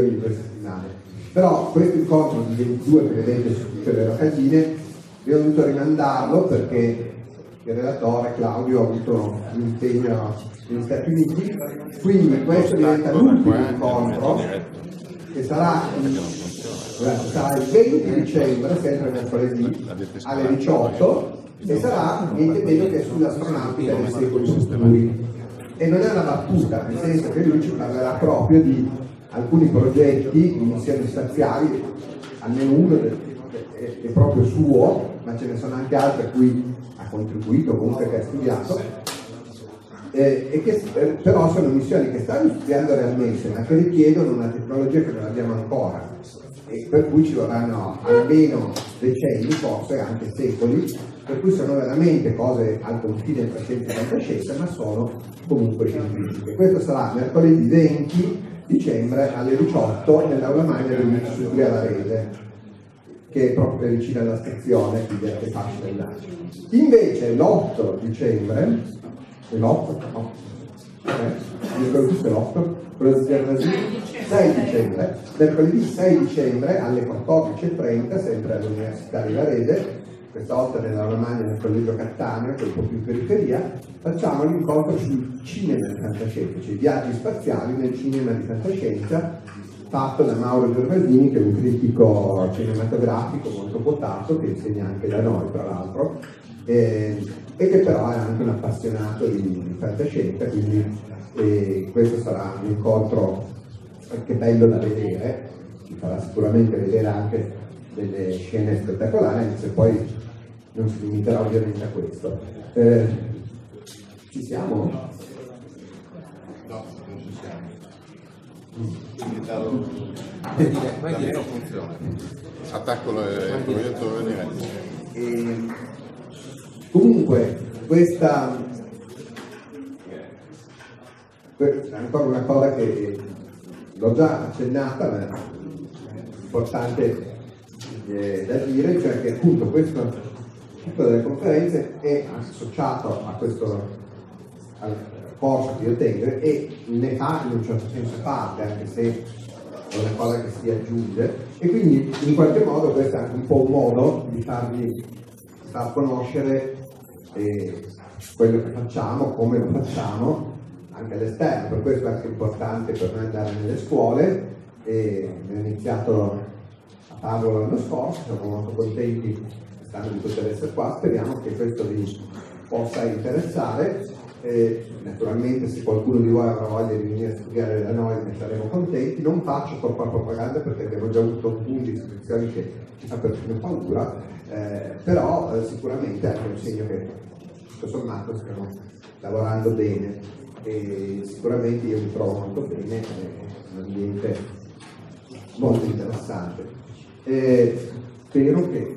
il mercoledì ogni. Però questo incontro di 22 che vedete su tutte le locandine vi ho dovuto rimandarlo perché il relatore Claudio ha avuto un impegno negli Stati Uniti, quindi questo diventa l'ultimo incontro che sarà, scusate, sarà il 20 dicembre, sempre mercoledì, alle 18 e sarà niente meno che sull'astronautica dei secoli futuri. E non è una battuta, nel senso che lui ci parlerà proprio di alcuni progetti di missioni spaziali, almeno uno è proprio suo, ma ce ne sono anche altri a cui ha contribuito, comunque che ha studiato, eh, e che eh, però sono missioni che stanno studiando realmente, ma che richiedono una tecnologia che non abbiamo ancora e per cui ci vorranno almeno decenni, forse anche secoli, per cui sono veramente cose al confine tra scienza e fantascienza, ma sono comunque scientifiche. Questo sarà mercoledì 20 dicembre alle 18 nell'aula magna dell'Università di Avarese che è proprio vicino alla stazione quindi è facile andare. Invece l'8 dicembre, è l'8? No, eh, mi ricordo giusto l'8, quello di Gervasini, 6 dicembre, mercoledì 6 dicembre alle 14.30, sempre all'Università di Varese, questa volta nella Romagna nel collegio Cattaneo, che è un po' più in periferia, facciamo l'incontro sul cinema di fantascienza, cioè viaggi spaziali nel cinema di fantascienza, fatto da Mauro Gervasini, che è un critico cinematografico molto quotato, che insegna anche da noi, tra l'altro, eh, e che però è anche un appassionato di, di fantascienza, quindi eh, questo sarà un incontro anche bello da vedere, ci farà sicuramente vedere anche delle scene spettacolari, se poi non si limiterà ovviamente a questo. Eh, ci siamo? No, non ci siamo. Me dire. non funziona. Attacco il proietto venire. E comunque questa questa è ancora una cosa che l'ho già accennata ma è importante eh, da dire cioè che appunto questo ciclo delle conferenze è associato a questo corso che io tengo e ne fa in un certo senso parte anche se è una cosa che si aggiunge. E quindi in qualche modo questo è anche un po' un modo di farvi far conoscere eh, quello che facciamo, come lo facciamo anche all'esterno, per questo è anche importante per noi andare nelle scuole. E abbiamo iniziato a farlo l'anno scorso, siamo molto contenti quest'anno di poter essere qua, speriamo che questo vi possa interessare. Eh, naturalmente se qualcuno di voi avrà voglia di venire a studiare da noi ne saremo contenti, non faccio troppa propaganda perché abbiamo già avuto un punto di iscrizioni che ci fa perfino paura, eh, però eh, sicuramente è un segno che tutto sommato stiamo lavorando bene e sicuramente io mi trovo molto bene, è un ambiente molto interessante. Eh, spero che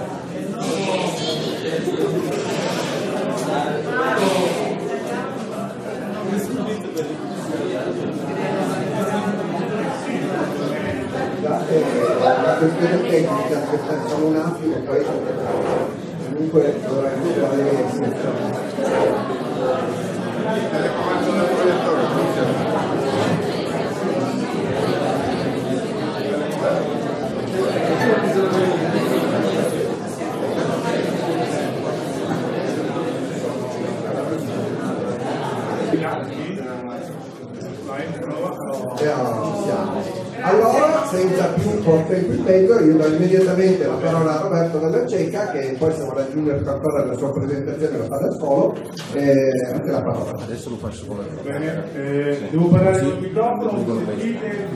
questione tecnica se facciamo un attimo poi comunque dovremmo fare più contemplito, io do immediatamente la parola a Roberto Della Cecca, che poi se vuole aggiungere qualcosa alla sua presentazione lo fa da solo. Eh, a te la parola. Adesso lo faccio con la Bene, eh, devo parlare sul microfono, mi sentite?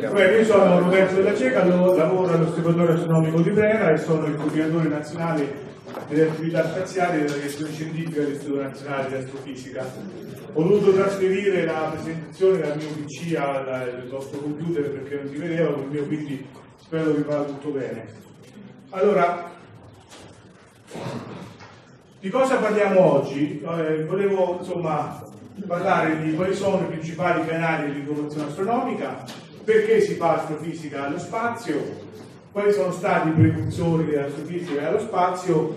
Eh. Beh, io sono Roberto Della Ceca, lavoro all'Osservatorio Astronomico di Brera e sono il coordinatore nazionale delle attività spaziali della direzione scientifica dell'Istituto Nazionale di Astrofisica. Ho dovuto trasferire la presentazione dal mio PC al, vostro computer perché non si vedeva quindi spero che vada tutto bene. Allora, di cosa parliamo oggi? Eh, volevo insomma parlare di quali sono i principali canali di informazione astronomica, perché si fa astrofisica allo spazio, quali sono stati i precursori dell'astrofisica allo spazio,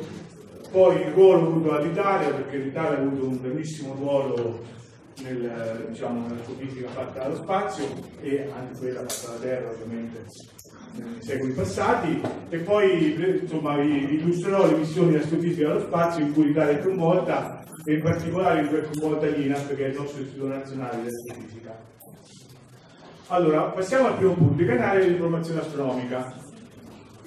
poi il ruolo avuto dall'Italia, perché l'Italia ha avuto un grandissimo ruolo nel, diciamo, nell'astrofisica fatta allo spazio e anche quella fatta alla Terra ovviamente nei secoli passati e poi insomma vi illustrerò le missioni di astrofisica allo spazio in cui l'Italia è coinvolta e in particolare in cui è coinvolta l'INAF che è il nostro istituto nazionale di astrofisica. Allora, passiamo al primo punto, i canali di informazione astronomica.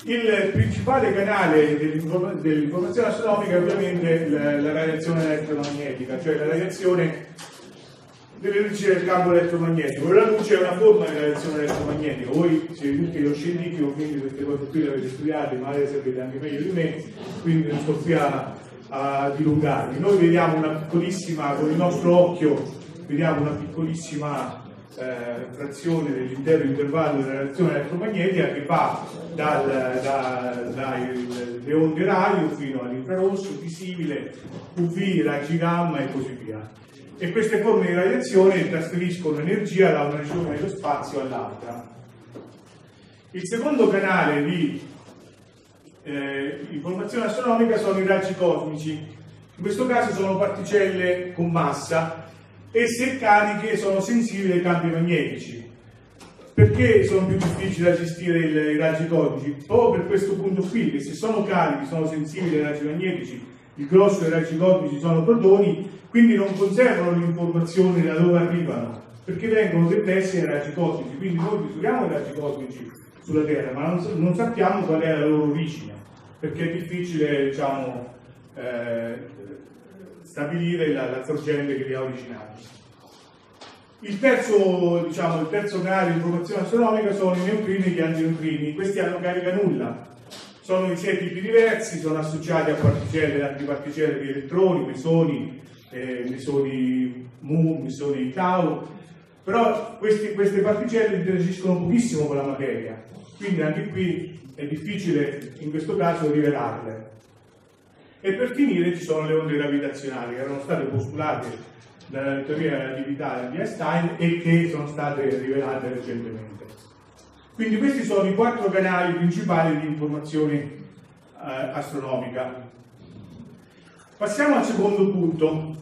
Il principale canale dell'informa- dell'informazione astronomica è ovviamente la, radiazione elettromagnetica, cioè la radiazione dell'energia del campo elettromagnetico. La luce è una forma di radiazione elettromagnetica. Voi siete tutti lo scientifico, quindi queste cose qui le avete studiate, ma le sapete anche meglio di me, quindi non sto qui a, a dilungarvi. Noi vediamo una piccolissima, con il nostro occhio, vediamo una piccolissima eh, frazione dell'intero intervallo della radiazione elettromagnetica che va dal, da- dalle onde radio fino all'infrarosso, visibile, UV, raggi gamma e così via. E queste forme di radiazione trasferiscono energia da una regione dello spazio all'altra. Il secondo canale di eh, informazione astronomica sono i raggi cosmici. In questo caso sono particelle con massa e se cariche sono sensibili ai campi magnetici. Perché sono più difficili da gestire i raggi cosmici? Proprio per questo punto qui, che se sono carichi, sono sensibili ai raggi magnetici, il grosso dei raggi cosmici sono protoni, quindi non conservano le informazioni da dove arrivano, perché vengono depressi ai raggi cosmici. Quindi noi misuriamo i raggi cosmici sulla Terra, ma non, non sappiamo qual è la loro origine, perché è difficile, diciamo, eh, stabilire la, la sorgente che li ha originati. Il terzo, diciamo, il terzo canale di informazione astronomica sono i neutrini e gli antineutrini. Questi hanno carica nulla. Sono di sei tipi diversi, sono associati a particelle antiparticelle di elettroni, mesoni, eh, mesoni mu, mesoni tau, però questi- queste particelle interagiscono pochissimo con la materia, quindi anche qui è difficile in questo caso rivelarle. E per finire ci sono le onde gravitazionali che erano state postulate dalla teoria della relatività di Einstein e che sono state rivelate recentemente. Quindi questi sono i quattro canali principali di informazione eh, astronomica. Passiamo al secondo punto.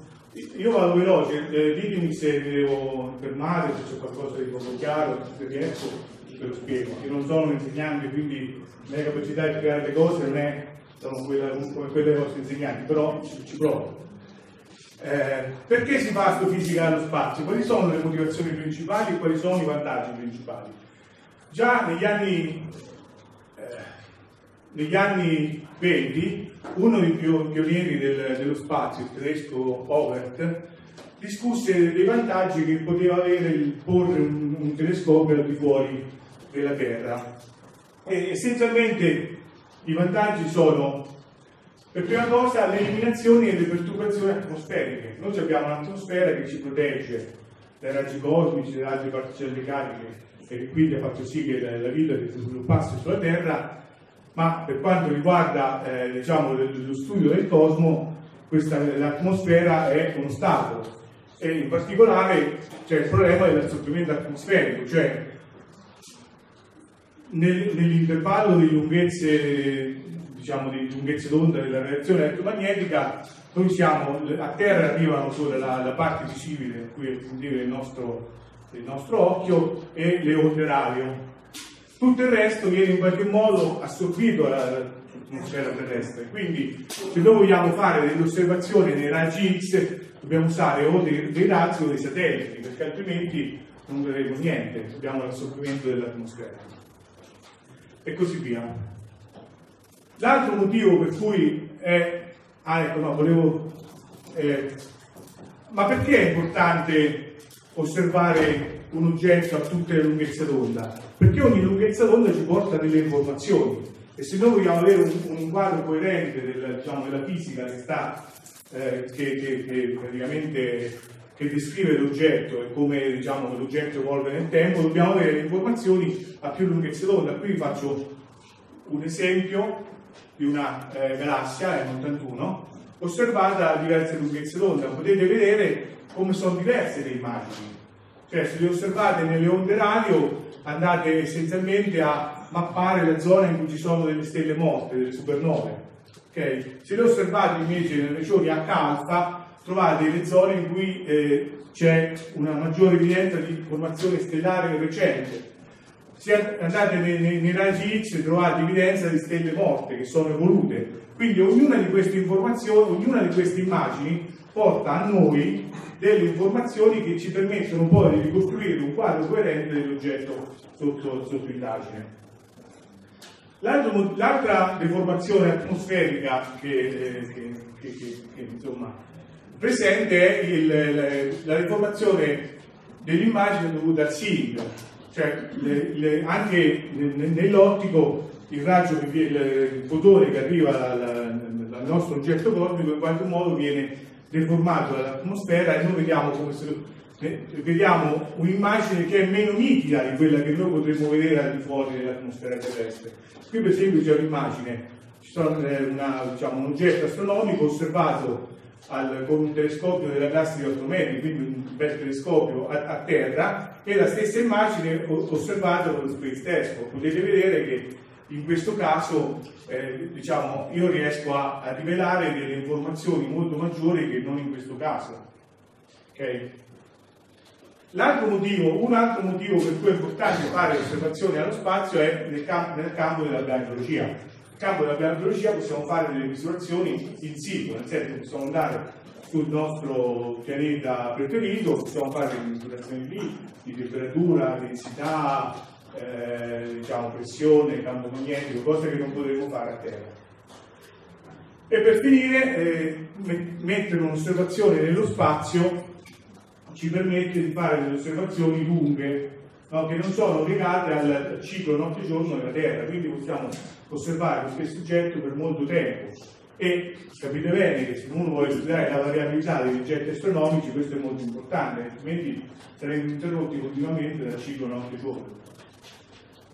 Io vado veloce, eh, ditemi se mi devo fermare, se c'è qualcosa di poco chiaro, se riesco, ve lo spiego. Io non sono un insegnante, quindi la mia capacità di spiegare le cose non è sono quella- come quelle dei vostri insegnanti, però ci, ci provo. Eh, perché si fa astrofisica allo spazio? Quali sono le motivazioni principali e quali sono i vantaggi principali? Già negli anni, eh, negli anni 20, uno dei pio- pionieri del- dello spazio, il tedesco Overt, discusse dei vantaggi che poteva avere il porre un, un telescopio al di fuori della Terra. E essenzialmente i vantaggi sono per prima cosa le eliminazioni e le perturbazioni atmosferiche. Noi abbiamo un'atmosfera che ci protegge dai raggi cosmici, dalle altre particelle cariche e che quindi ha fatto sì che la, vita si sviluppasse sulla Terra, ma per quanto riguarda eh, diciamo, lo studio del cosmo, questa- l'atmosfera è uno stato e in particolare c'è il problema dell'assorbimento atmosferico, cioè nel- nell'intervallo di lunghezze, diciamo, di lunghezze d'onda della reazione elettromagnetica, noi siamo, a terra arrivano solo la, la parte visibile, a cui è il nostro, il nostro occhio, e le onde radio. Tutto il resto viene in qualche modo assorbito dall'atmosfera terrestre. Quindi, se noi vogliamo fare delle osservazioni nei raggi X, dobbiamo usare o dei, dei razzi o dei satelliti, perché altrimenti non vedremo niente, abbiamo l'assorbimento dell'atmosfera. E così via. L'altro motivo per cui è... Ah, ecco, no, volevo... eh, ma perché è importante osservare un oggetto a tutte le lunghezze d'onda? Perché ogni lunghezza d'onda ci porta delle informazioni e se noi vogliamo avere un, un quadro coerente del- diciamo, della fisica che, sta, eh, che, che- che praticamente che descrive l'oggetto e come diciamo, l'oggetto evolve nel tempo, dobbiamo avere le informazioni a più lunghezze d'onda. Qui vi faccio un esempio di una eh, galassia, M81, osservata a diverse lunghezze d'onda. Potete vedere come sono diverse le immagini. Cioè, se le osservate nelle onde radio, andate essenzialmente a mappare la zona in cui ci sono delle stelle morte, delle supernove. ok? Se le osservate invece nelle regioni H alfa, trovate le zone in cui eh, c'è una maggiore evidenza di formazione stellare recente. Se andate nei, nei- nei raggi X trovate evidenza di stelle morte che sono evolute. Quindi ognuna di queste informazioni, ognuna di queste immagini porta a noi delle informazioni che ci permettono poi di ricostruire un quadro coerente dell'oggetto sotto, sotto indagine. L'altra deformazione atmosferica che, eh, che- che- che, insomma, presente è il- la deformazione dell'immagine dovuta al SIG, cioè le- le- anche ne- nell'ottico il raggio, che vi- il, fotone che arriva dal, dal nostro oggetto cosmico in qualche modo viene deformato dall'atmosfera e noi vediamo se eh, vediamo un'immagine che è meno nitida di quella che noi potremmo vedere al di fuori dell'atmosfera terrestre. Qui per esempio c'è un'immagine, sono, eh, una- diciamo, un oggetto astronomico osservato al- con un telescopio della classe di 8 metri, quindi un bel telescopio a, a terra, e la stessa immagine osservata con lo Space Telescope. Potete vedere che in questo caso eh, diciamo, io riesco a, a rivelare delle informazioni molto maggiori che non in questo caso. Ok? L'altro motivo, un altro motivo per cui è importante fare osservazioni allo spazio è nel, cam- nel campo della biologia. Campo della biologia possiamo fare delle misurazioni in situ, nel senso che possiamo andare sul nostro pianeta preferito, possiamo fare delle misurazioni lì di temperatura, densità, eh, diciamo, pressione, campo magnetico, cose che non potremo fare a terra. E per finire, eh, me- mettere un'osservazione nello spazio ci permette di fare delle osservazioni lunghe, no, che non sono legate al ciclo notte-giorno della Terra, quindi possiamo osservare lo stesso oggetto per molto tempo. E capite bene che se uno vuole studiare la variabilità degli oggetti astronomici, questo è molto importante, altrimenti saremmo interrotti continuamente dal ciclo notte-giorno.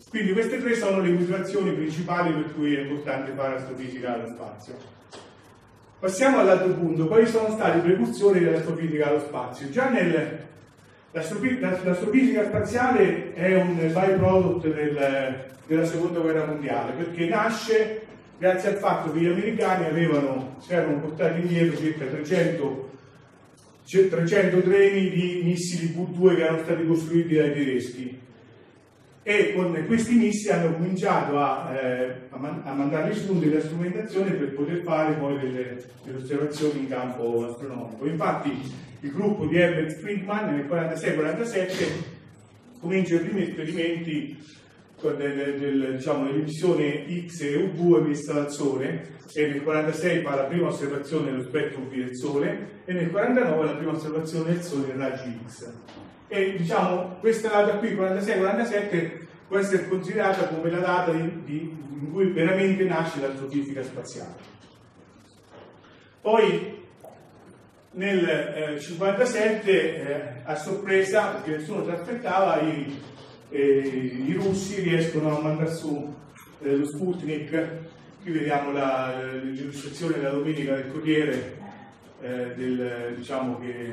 Quindi queste tre sono le motivazioni principali per cui è importante fare astrofisica allo spazio. Passiamo all'altro punto, quali sono stati i precursori dell'astrofisica allo spazio? Già nel, l'astrofisica spaziale è un byproduct del- della seconda guerra mondiale, perché nasce grazie al fatto che gli americani avevano, si erano portati indietro circa 300, c- 300 treni di missili V2 che erano stati costruiti dai tedeschi e con questi missili hanno cominciato a, eh, a man- a mandarli su delle strumentazioni per poter fare poi delle, delle osservazioni in campo astronomico. Infatti il gruppo di Herbert Friedman nel 46-47 comincia i primi esperimenti delle, del- diciamo, dell'emissione X e UV emessa dal Sole e nel 46 fa la prima osservazione dello spettro UV del Sole e nel 49 la prima osservazione del Sole in raggi X. E diciamo, questa data qui, 46-47, può essere considerata come la data di- di- in cui veramente nasce l'astrofisica spaziale. Poi nel 1957, a sorpresa, perché nessuno si aspettava, i, eh, i russi riescono a mandare su eh, lo Sputnik. Qui vediamo la- l'illustrazione della domenica del Corriere eh, del, diciamo che,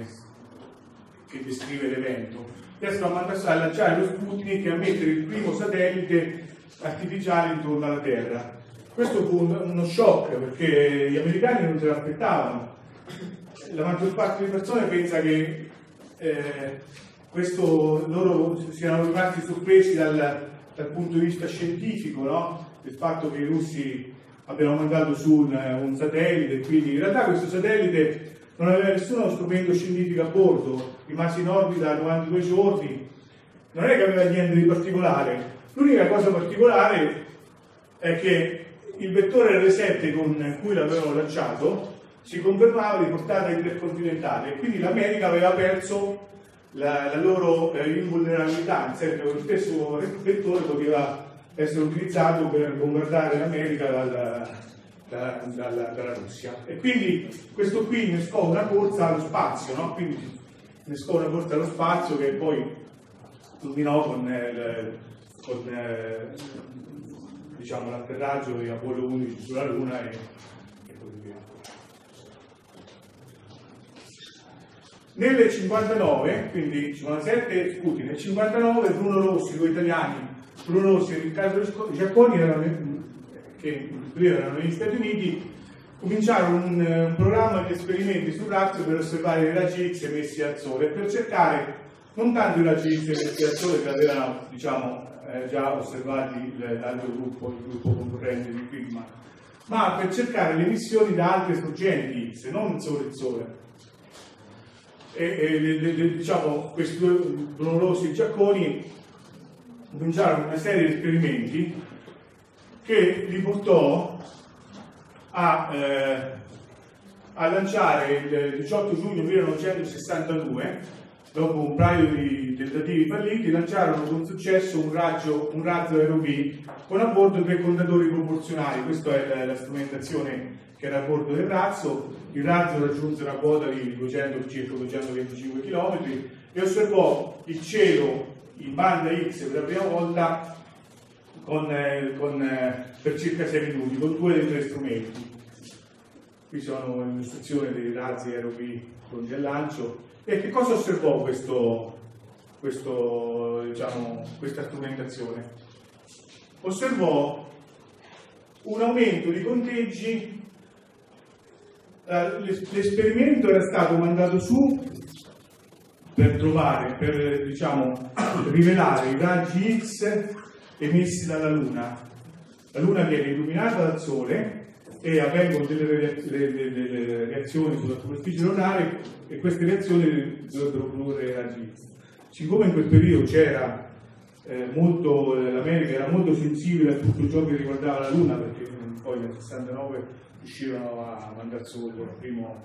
che descrive l'evento. Riescono a, mandare, a lanciare lo Sputnik e a mettere il primo satellite artificiali intorno alla Terra. Questo fu un- uno shock perché gli americani non se l'aspettavano. La maggior parte delle persone pensa che eh, questo, loro siano rimasti sorpresi dal, dal punto di vista scientifico, no? del fatto che i russi abbiano mandato su un, un satellite, quindi in realtà questo satellite non aveva nessuno strumento scientifico a bordo, rimase in orbita 92 giorni, non è che aveva niente di particolare, l'unica cosa particolare è che il vettore R7 con cui l'avevano lanciato si confermava di portata intercontinentale e quindi l'America aveva perso la, la loro eh, invulnerabilità, nel senso che lo stesso vettore poteva essere utilizzato per bombardare l'America dalla, da- dalla, dalla Russia. E quindi questo qui innescò una corsa allo spazio, no? quindi innescò una corsa allo spazio che poi culminò con, eh, il- con eh, diciamo, l'atterraggio di Apollo 11 sulla Luna e, e così via. Nel 59, quindi 57 scusi, nel 59 Bruno Rossi, due italiani, Bruno Rossi e Riccardo Giacconi che prima erano negli Stati Uniti, cominciarono un, un programma di esperimenti sul razzo per osservare i raggi X emessi al Sole, per cercare non tanto i raggi X emessi al Sole che avevano diciamo, eh, già osservati il- l'altro gruppo, il gruppo concorrente di prima, ma per cercare le emissioni da altre sorgenti X, non solo il Sole e, e le- diciamo, questi due e Giacconi cominciarono una serie di esperimenti che li portò a, eh, a lanciare il 18 giugno 1962 dopo un paio di tentativi falliti lanciarono con successo un, raggio, un razzo ROV con a bordo tre contatori proporzionali. Questa è la, la strumentazione che era a bordo del razzo il razzo raggiunse una quota di 200, circa 225 km e osservò il cielo in banda X per la prima volta con, eh, con, eh, per circa 6 minuti con due dei tre strumenti. Qui sono l'illustrazione dei razzi ROV con il lancio. E che cosa osservò questo, questo, diciamo, questa strumentazione? Osservò un aumento di conteggi l'esperimento era stato mandato su per trovare, per diciamo, rivelare i raggi X emessi dalla Luna. La Luna viene illuminata dal Sole e avvengono delle, rea- delle- delle- delle reazioni sulla superficie lunare e queste reazioni dovrebbero produrre raggi X. Siccome in quel periodo c'era eh, molto, eh, l'America era molto sensibile a tutto ciò che riguardava la Luna, perché poi nel 69 riuscirono a mandare su il primo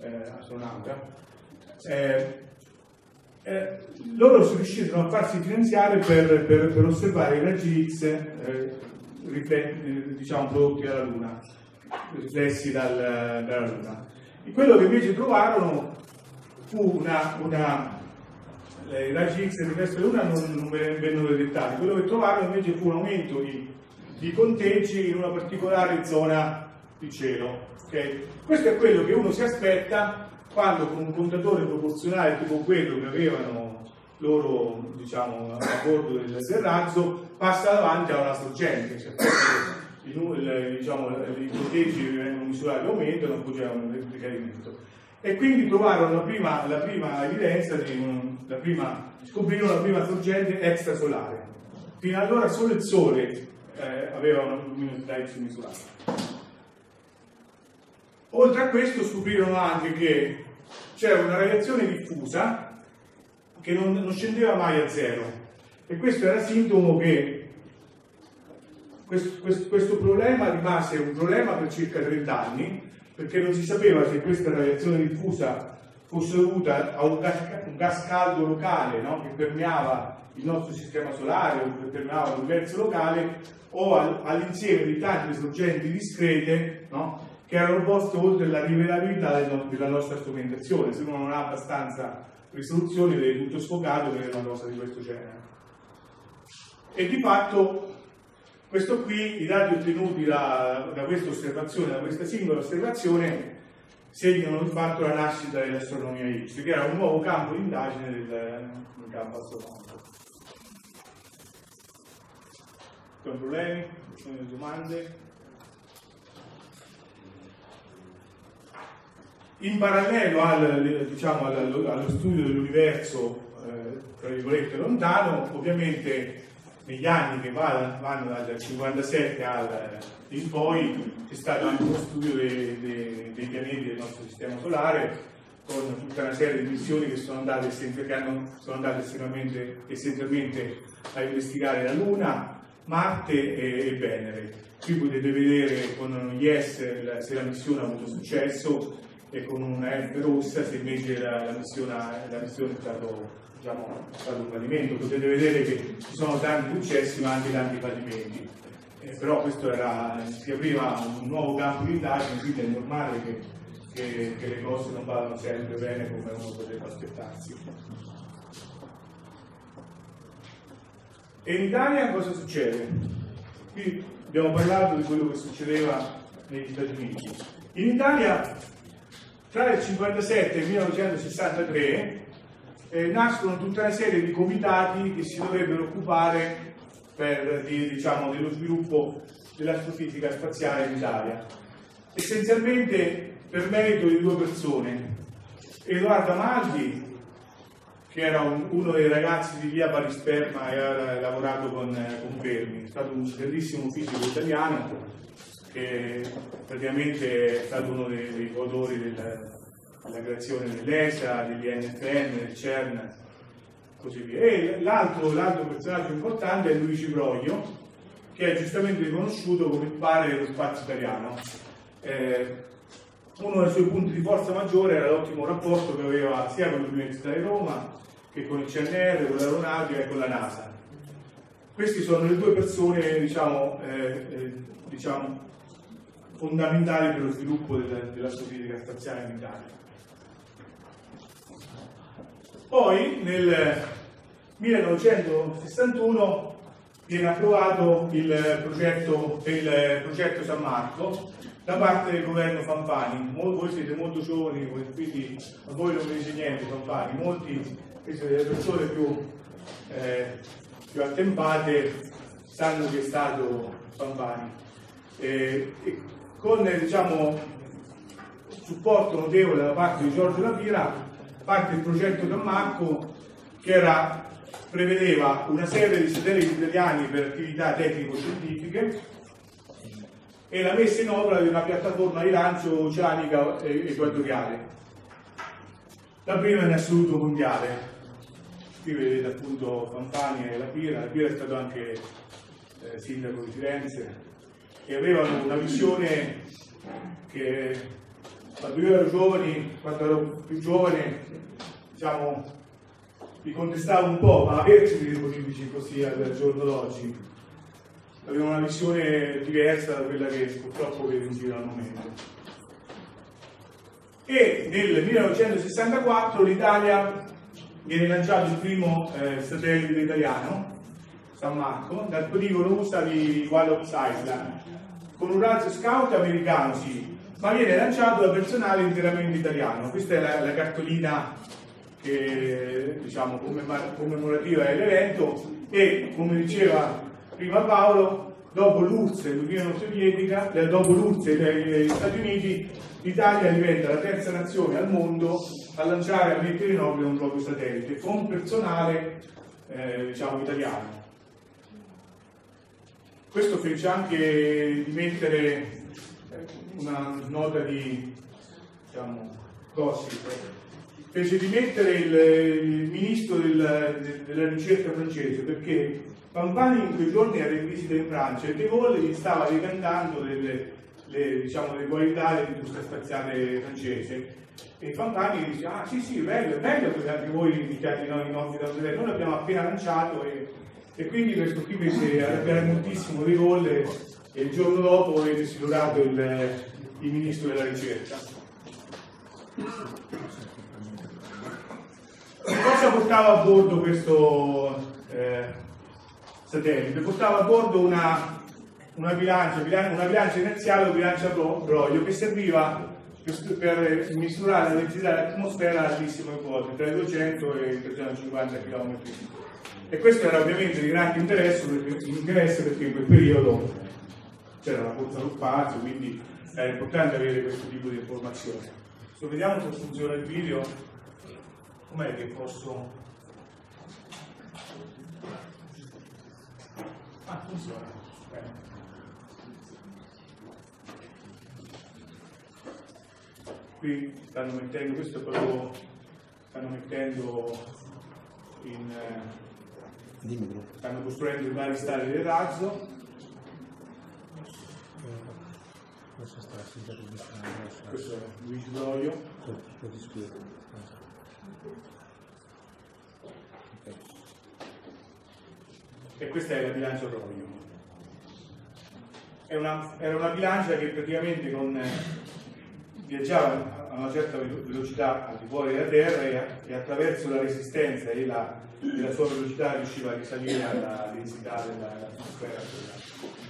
eh, astronauta, eh, eh, loro riuscirono a farsi finanziare per, per- per osservare i raggi X eh, diciamo, prodotti dalla Luna, riflessi dal- dalla Luna. E quello che invece trovarono fu una, una i raggi X riflessi dalla Luna non, non ve- vennero detettati, quello che trovarono invece fu un aumento di, di conteggi in una particolare zona di cielo. ok? Questo è quello che uno si aspetta quando con un contatore proporzionale tipo quello che avevano loro diciamo, a bordo del, del razzo passa davanti a una sorgente. Cioè, il- diciamo, I conteggi che vengono misurati aumentano, poi c'è un decadimento. E quindi trovarono la prima, la prima evidenza, di la prima, scoprirono la prima sorgente extrasolare. Fino allora solo il Sole eh, aveva una luminosità X misurata. Oltre a questo scoprirono anche che c'era una radiazione diffusa che non, non scendeva mai a zero e questo era sintomo che questo, questo- questo problema rimase un problema per circa 30 anni perché non si sapeva se questa radiazione diffusa fosse dovuta a un gas, un gas caldo locale no? che permeava il nostro sistema solare o che permeava l'universo locale o al- all'insieme di tante sorgenti discrete no? Che erano poste oltre la rivelabilità della nostra strumentazione. Se uno non ha abbastanza risoluzione vede tutto sfocato per una cosa di questo genere. E di fatto questo qui, i dati ottenuti da, da questa osservazione, da questa singola osservazione, segnano di fatto la nascita dell'astronomia X, che era un nuovo campo di indagine del, del campo astronomico. Con problemi? Con domande? In parallelo al, diciamo, allo, studio dell'universo, eh, tra virgolette, lontano, ovviamente negli anni che vanno, vanno dal 57 al, in poi c'è stato anche uno studio dei, dei- dei pianeti del nostro sistema solare con tutta una serie di missioni che sono andate, che hanno- sono andate essenzialmente a investigare la Luna, Marte e, e Venere. Qui potete vedere con yes la- se la missione ha avuto successo e con una F rossa se invece la, la missione, la missione è stato, diciamo, un fallimento. Potete vedere che ci sono tanti successi ma anche tanti fallimenti. Eh, però questo era, si apriva un nuovo campo di indagine, quindi è normale che, che- che le cose non vadano sempre bene come uno potrebbe aspettarsi. E in Italia cosa succede? Qui abbiamo parlato di quello che succedeva negli Stati Uniti. In Italia tra il 57 e il 1963 eh, nascono tutta una serie di comitati che si dovrebbero occupare per, di- diciamo, dello sviluppo dell'astrofisica spaziale in Italia. Essenzialmente per merito di due persone. Edoardo Amaldi, che era un- uno dei ragazzi di via Parisperma e aveva lavorato con, eh, con Fermi, è stato un bellissimo fisico italiano che praticamente è stato uno dei, dei coautori del- della creazione dell'ESA, degli NFN, del CERN, così via. E l'altro, l'altro personaggio importante è Luigi Broglio, che è giustamente riconosciuto come il padre dello spazio italiano. Eh, uno dei suoi punti di forza maggiore era l'ottimo rapporto che aveva sia con l'Università di Roma che con il CNR, con l'aeronautica e con la NASA. Queste sono le due persone diciamo, eh, eh, diciamo, fondamentali per lo sviluppo del- dell'astrofisica spaziale in Italia. Poi nel 1961 viene approvato il progetto, il progetto San Marco da parte del governo Fanfani. Voi siete molto giovani, quindi a voi non vi dice niente Fanfani, molti queste delle persone più, eh, più attempate sanno che è stato Fanfani. Eh, con diciamo, supporto notevole da parte di Giorgio Lapira parte il progetto San Marco che era- prevedeva una serie di satelliti italiani per attività tecnico-scientifiche e la messa in opera di una piattaforma di lancio oceanica equatoriale. La prima in assoluto mondiale. Qui vedete appunto Fanfani e La Pira, La Pira è stato anche eh, sindaco di Firenze e avevano una visione che quando io ero giovane, quando ero più giovane, diciamo, mi contestavo un po', ma averci dei politici così al giorno d'oggi avevano una visione diversa da quella che purtroppo vedo in giro al momento. E nel 1964 l'Italia viene lanciato il primo eh, satellite italiano, San Marco, dal poligono USA di Wallops Island, con un razzo scout americano, sì, ma viene lanciato da personale interamente italiano. Questa è la, la cartolina che, diciamo, commemora- commemorativa dell'evento e, come diceva prima Paolo, dopo l'URSS e l'Unione Sovietica, eh, dopo l'URSS e gli Stati Uniti, l'Italia diventa la terza nazione al mondo a lanciare a mettere in orbita un proprio satellite con personale eh, diciamo, italiano. Questo fece anche di mettere eh, una nota di diciamo, gossip, fece di mettere il, il ministro del- de- della ricerca francese perché Pampani in quei giorni era in visita in Francia e De Gaulle gli stava ricantando delle, le, diciamo, le qualità dell'industria spaziale francese. E Pampani dice ah sì sì bello, bello che anche voi iniziate noi in orbita noi l'abbiamo appena lanciato e, e quindi questo qui fece arrabbiare moltissimo De Gaulle e il giorno dopo avete silurato il, il ministro della ricerca Cosa portava a bordo questo eh, satellite? Portava a bordo una, una bilancia, bilan- una bilancia inerziale o bilancia bro- broglio che serviva per, misurare la densità dell'atmosfera a altissime quote, tra i 200 e i 350 km. E questo era ovviamente di grande interesse perché, perché in quel periodo c'era la corsa allo spazio, quindi era importante avere questo tipo di informazioni. Adesso vediamo se funziona il video. Com'è che posso... Ah, funziona. Bene. Qui stanno mettendo, questo proprio, stanno mettendo in... Dimmi stanno costruendo i vari stadi del razzo, Questo sta senza pubblicità, questo è Luigi Doio, lo ti spiego. Ok. e questa è la bilancia una- era una bilancia che praticamente con, eh, viaggiava una certa velo- velocità al di fuori della Terra e, e attraverso la resistenza e la, e la sua velocità riusciva a risalire alla densità della- dell'atmosfera.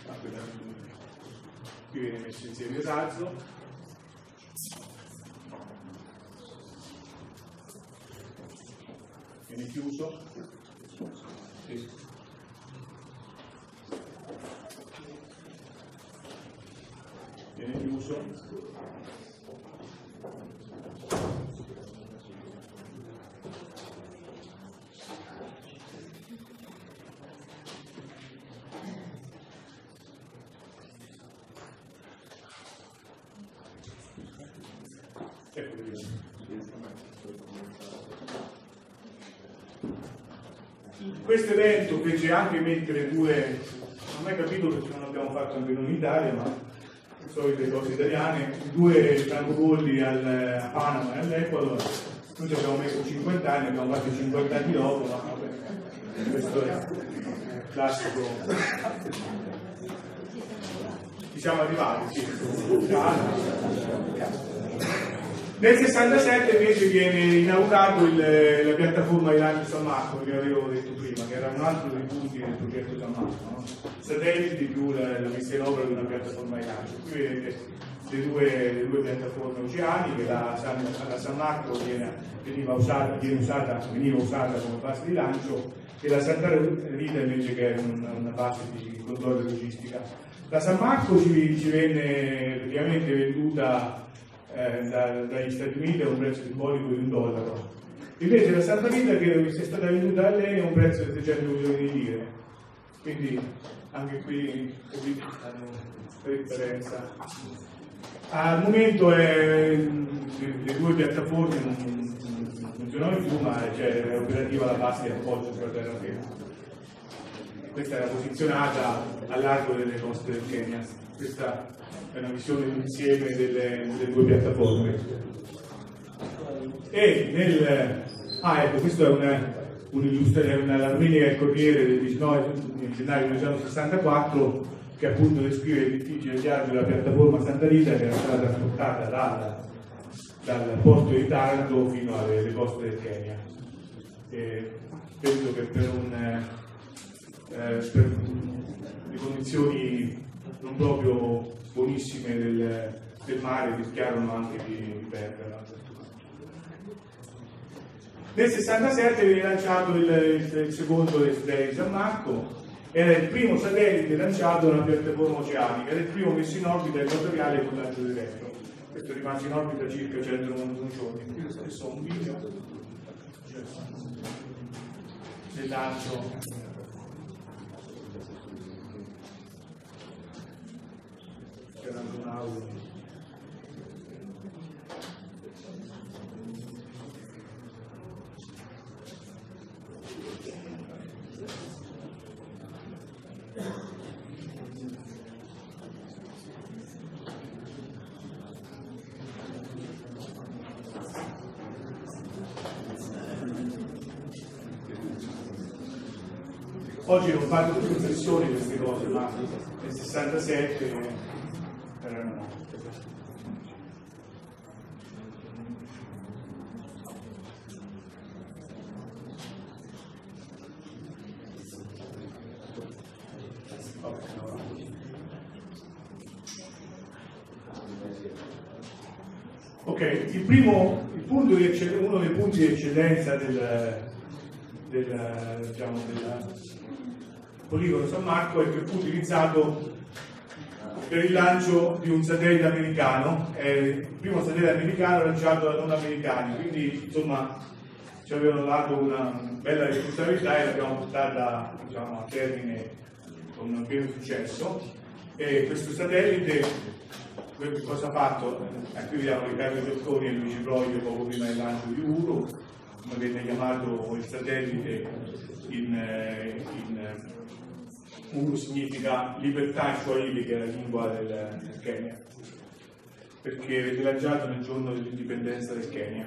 a quella- Qui viene messo insieme il razzo. Viene chiuso. Sì. Viene chiuso. Ecco qui. Questo evento fece anche mettere due, non ho mai capito perché non l'abbiamo fatto anche noi in Italia, ma le solite cose italiane, due francobolli a Panama e all'Ecuador, noi ci abbiamo messo 50 anni, abbiamo fatto 50 anni dopo, ma vabbè, questo è classico. Ci siamo arrivati, sì. Nel 67 invece viene inaugurato il- la piattaforma di lancio San Marco, che avevo detto prima, che era un altro dei punti del progetto San Marco. No? Satelliti più la, la messa in opera di una piattaforma di lancio. Qui vedete le due, le due piattaforme oceaniche, la San, la San Marco viene, veniva, usata, viene usata, veniva usata come base di lancio e la Santa Rita invece che è un- una base di controllo logistica. La San Marco ci, ci venne praticamente venduta eh, da- dagli Stati Uniti a un prezzo simbolico di un dollaro. Invece la Santa credo che sia stata venduta a lei a un prezzo di 600 milioni di lire. Quindi anche qui hanno la differenza. Al momento è- le, due piattaforme non, funzionano più, ma c'è è operativa la base di appoggio sulla terraferma. Questa era posizionata a largo delle coste del Kenya. Questa è una visione d'insieme delle, delle due piattaforme. E nel... Ah, ecco, questo è un'illustrazione, una l'Armenia del Corriere del 19 gennaio 1964 che appunto descrive il difficile viaggio della piattaforma Santa Rita che era stata trasportata dalla- dal porto di Taranto fino alle, alle coste del Kenya. E penso che per un... eh, per le condizioni non proprio buonissime del, del mare rischiarono anche di, di perderla. Nel 67 viene lanciato il, il- il secondo dei satelliti di San Marco, era il primo satellite lanciato da piattaforma oceanica, era il primo messo in orbita equatoriale con lancio diretto. Questo è rimasto in orbita circa 191 giorni. Stesso ho un video cioè, del lancio anche un audio. Oggi non fanno più riflessioni queste cose, ma nel 67 erano... Ok, il primo, il punto di eccell- uno dei punti di eccellenza del, del, diciamo, del poligono San Marco e che fu utilizzato per il lancio di un satellite americano, è il primo satellite americano lanciato da non americani, quindi insomma ci avevano dato una bella responsabilità e l'abbiamo portata diciamo, a termine con pieno successo. E questo satellite cosa ha fatto? Eh, qui vediamo Riccardo Tocconi e Luigi Broglio poco prima del lancio di Uru, come viene chiamato il satellite in, eh, in eh, Uru significa libertà in Swahili, che è la lingua del, del Kenya, perché venne lanciato nel giorno dell'indipendenza del Kenya.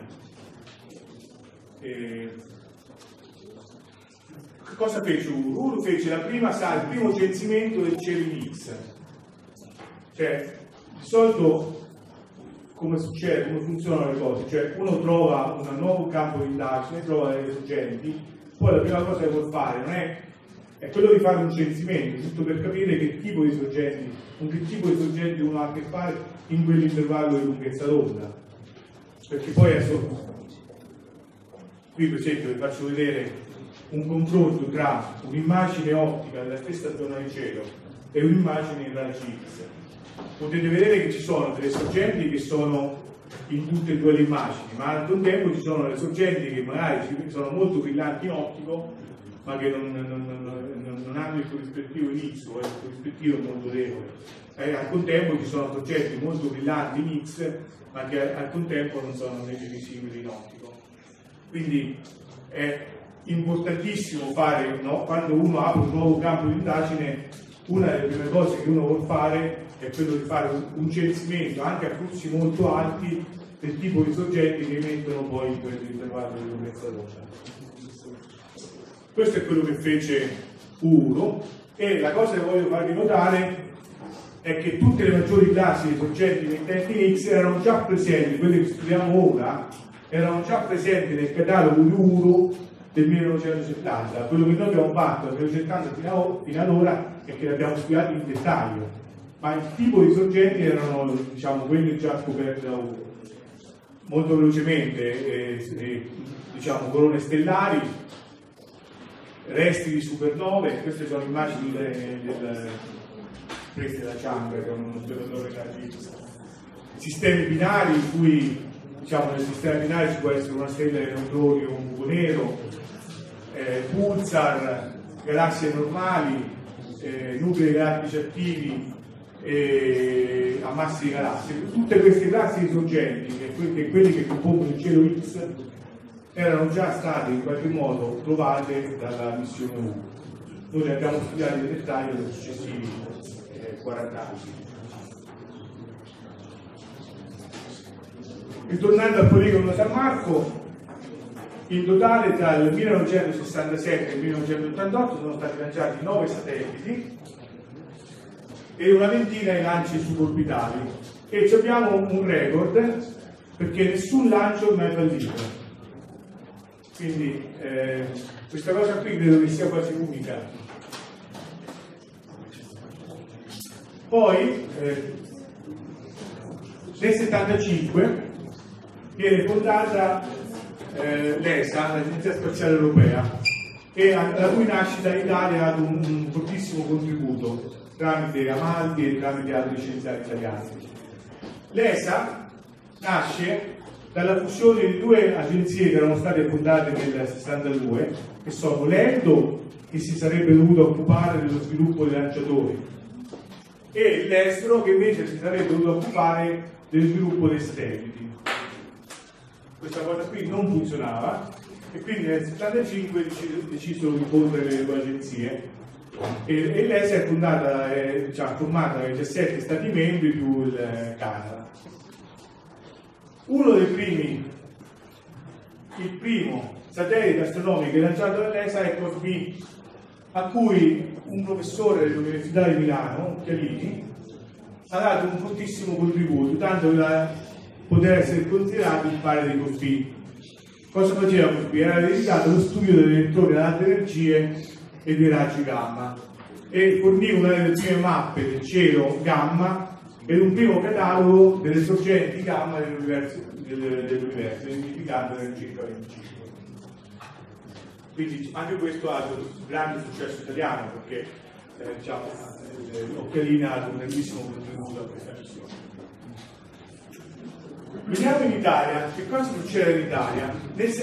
E... Cosa fece Uru? Uru fece prima sala, il primo censimento del cielo in X. Cioè, di solito come succede, come funzionano le cose, cioè uno trova un nuovo campo di indagine, trova delle sorgenti, poi la prima cosa che vuol fare non è, è quello di fare un censimento, giusto per capire che tipo di sorgenti, con che tipo di sorgenti uno ha a che fare in quell'intervallo di lunghezza d'onda. Perché poi adesso, qui per esempio vi faccio vedere un confronto tra un'immagine ottica della stessa zona di cielo e un'immagine in raggi X potete vedere che ci sono delle sorgenti che sono in tutte e due le immagini, ma al contempo ci sono delle sorgenti che magari sono molto brillanti in ottico, ma che non, non- non- non- hanno il corrispettivo X, o il corrispettivo molto debole. E al contempo ci sono sorgenti molto brillanti in X, ma che al contempo non sono invece visibili in ottico. Quindi è importantissimo fare, no, quando uno apre un nuovo campo di indagine, una delle prime cose che uno vuole fare è quello di fare un, un censimento anche a flussi molto alti del tipo di soggetti che emettono poi in quell'intervallo di lunghezza d'onda. Questo è quello che fece Uro e la cosa che voglio farvi notare è che tutte le maggiori classi di soggetti emittenti X erano già presenti, quelle che studiamo ora, erano già presenti nel catalogo di Uro del 1970. Quello che noi abbiamo fatto nel 1970 fino, ad ora è che li abbiamo studiati in dettaglio, ma il tipo di soggetti erano diciamo, quelli già scoperti da Uro. Molto velocemente, eh, eh, diciamo, corone stellari, resti di supernove, queste sono immagini de- del, prese da Chang, che è uno osservatore cardiaco. Sistemi binari in cui diciamo nel sistema binario ci può essere una stella di neutroni o un buco nero, eh, pulsar, galassie normali, eh, nuclei galattici attivi, eh, ammassi di galassie. Tutte queste classi di soggetti, che, que- che quelli che compongono il cielo X, erano già state in qualche modo trovate dalla missione 1. Noi le abbiamo studiate in dettaglio nei successivi eh, 40 anni. Ritornando al poligono San Marco, in totale tra il 1967 e il 1988 sono stati lanciati 9 satelliti e una ventina di lanci suborbitali e abbiamo un record perché nessun lancio mai fallito. Quindi eh, questa cosa qui credo che sia quasi unica. Poi eh, nel 75 viene fondata eh, l'ESA, l'Agenzia Spaziale Europea, e alla cui nascita l'Italia ha dato un, un fortissimo contributo tramite Amaldi e tramite altri scienziati italiani. L'ESA nasce dalla fusione di due agenzie che erano state fondate nel 62, che sono l'ENDO, che si sarebbe dovuto occupare dello sviluppo dei lanciatori, e l'estero che invece si sarebbe dovuto occupare dello sviluppo dei satelliti. Questa cosa qui non funzionava e quindi nel 75 deci- decisero di fondere le due agenzie e, e l'ESA è fondata, è, diciamo, formata da 17 Stati membri più il eh, Canada. Uno dei primi, il primo satellite astronomico lanciato dall'ESA è COSB, a cui un professore dell'Università di Milano, Chialini, ha dato un fortissimo contributo, tanto da poter essere considerato il padre di Cosby. Cosa faceva Cosby? Era dedicato allo studio delle elettroni ad alte energie e dei raggi gamma e forniva una delle prime mappe del cielo gamma ed un primo catalogo delle sorgenti gamma dell'universo, del- dell'universo identificandole nel circa 25. Quindi anche questo ha un grande successo italiano perché eh, diciamo, eh, l'Occhialina ha dato un grandissimo contributo a questa missione. Veniamo in Italia, che cosa succede in Italia?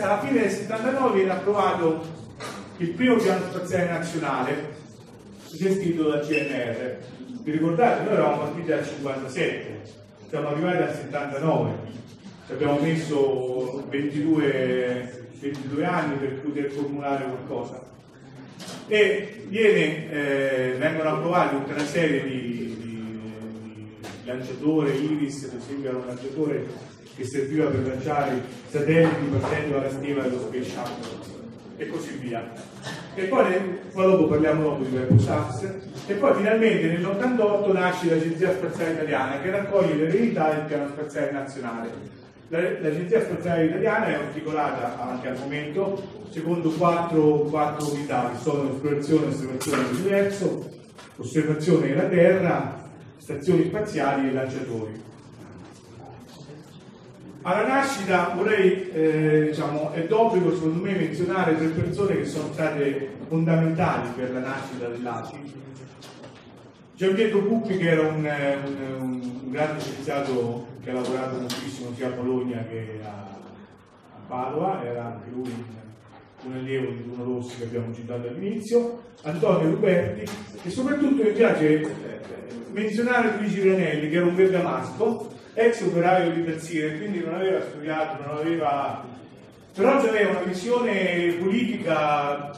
Alla fine del 79 viene approvato il primo piano spaziale nazionale gestito dal CNR. Vi ricordate? Noi eravamo partiti dal 57, siamo arrivati al 79, ci abbiamo messo 22, 22 anni per poter formulare qualcosa. E viene, eh, vengono approvati tutta una serie di, di- di lanciatore, Iris, per esempio era un lanciatore che serviva per lanciare satelliti partendo dalla stima dello Space Shuttle e così via. E poi, poi dopo parliamo dopo di WebSAX e poi finalmente nell'88 nasce l'Agenzia Spaziale Italiana che raccoglie l'eredità del piano spaziale nazionale. La- L'Agenzia Spaziale Italiana è articolata anche al momento secondo quattro, quattro unità che sono esplorazione, osservazione dell'universo, osservazione della Terra, stazioni spaziali e lanciatori. Alla nascita vorrei, eh, diciamo, è d'obbligo secondo me menzionare tre persone che sono state fondamentali per la nascita dell'ACI. Gian Pietro Pucchi che era un, eh, un- un grande scienziato che ha lavorato moltissimo sia a Bologna che a, a Padova, era anche lui un, un allievo di Bruno Rossi che abbiamo citato all'inizio, Antonio Ruberti e soprattutto mi piace eh, menzionare Luigi Granelli che era un bergamasco, ex operaio di Tazzire, quindi non aveva studiato, non aveva però aveva una visione politica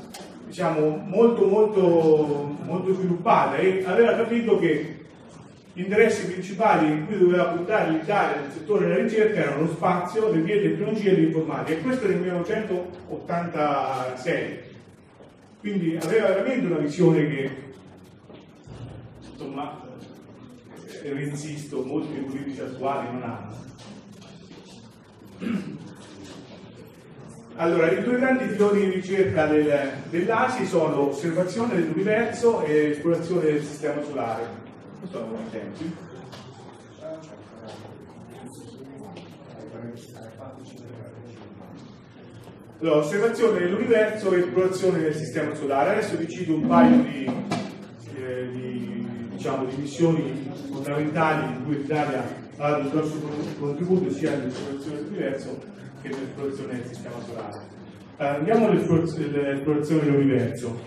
diciamo molto molto molto sviluppata e aveva capito che gli interessi principali in cui doveva puntare l'Italia nel settore della ricerca erano lo spazio, le vie tecnologie e l'informatica e questo nel 1986 quindi aveva veramente una visione che insomma eh, insisto molti politici attuali non hanno Allora, i due grandi filoni di ricerca del- dell'ASI sono osservazione dell'universo e esplorazione del sistema solare. Sono buoni tempi. Allora, osservazione dell'universo e esplorazione del sistema solare. Adesso vi cito un paio di, eh, di, diciamo, di missioni fondamentali in cui l'Italia ha dato un grosso contributo sia nell'esplorazione dell'universo che nell'esplorazione del sistema solare. Eh, Andiamo all'esplorazione dell'universo.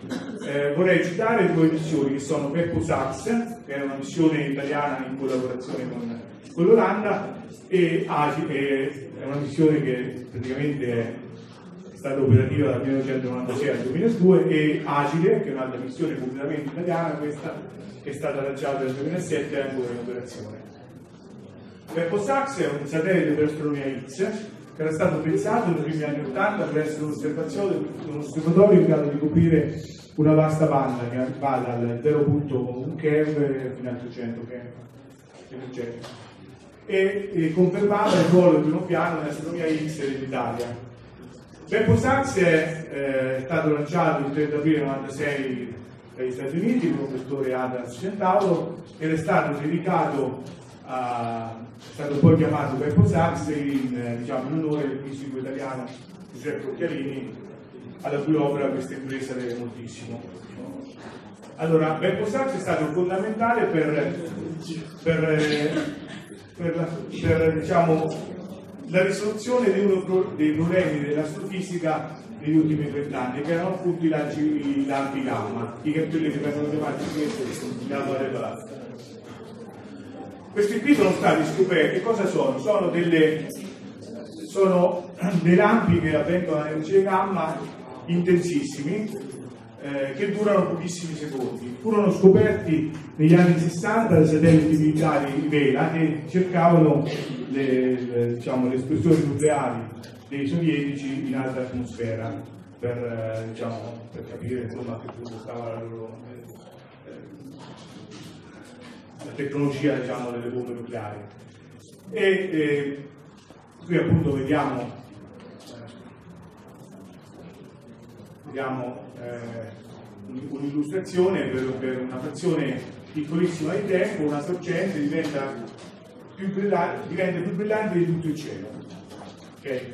Eh, vorrei citare due missioni che sono Beppo Sax, che è una missione italiana in collaborazione con, con l'Olanda, e AGI, che è una missione che praticamente è stata operativa dal 1996 al 2002, e Agile, che è un'altra missione completamente italiana, questa è stata lanciata nel 2007 e è ancora in operazione. Beppo-Sax è un satellite per astronomia X che era stato pensato nei primi anni 80 per essere un osservatorio, in grado di coprire una vasta banda che va dal 0.1 keV fino a 300 keV e, e confermava il ruolo di primo piano nell'astronomia X dell'Italia. Beppo Sax è eh, stato lanciato il 30 aprile 1996 dagli Stati Uniti un vettore Atlas Centauro ed è stato dedicato a, è stato poi chiamato Beppo Sax in, eh, diciamo, in onore del fisico italiano Giuseppe Occhialini alla cui opera questa impresa deve moltissimo. Allora, Beppo Sax è stato fondamentale per, per, eh, per per, diciamo, la risoluzione di uno dei problemi dell'astrofisica negli ultimi vent'anni, che erano appunto i, lampi gamma, i cartelli che vengono chiamati gamma regolati. Questi qui sono stati scoperti, cosa sono? Sono, delle, sono dei lampi che avvengono a energia gamma intensissimi eh, che durano pochissimi secondi. Furono scoperti negli anni 60 dai satelliti militari Vela che cercavano le, le, diciamo, le esplosioni nucleari dei sovietici in alta atmosfera per, eh, diciamo, per capire insomma, che punto stava la loro eh, la tecnologia diciamo, delle bombe nucleari. E eh, qui appunto vediamo, eh, vediamo un'illustrazione per, per una frazione piccolissima di tempo, una sorgente diventa più brillante, diventa più brillante di tutto il cielo. Ok? eh,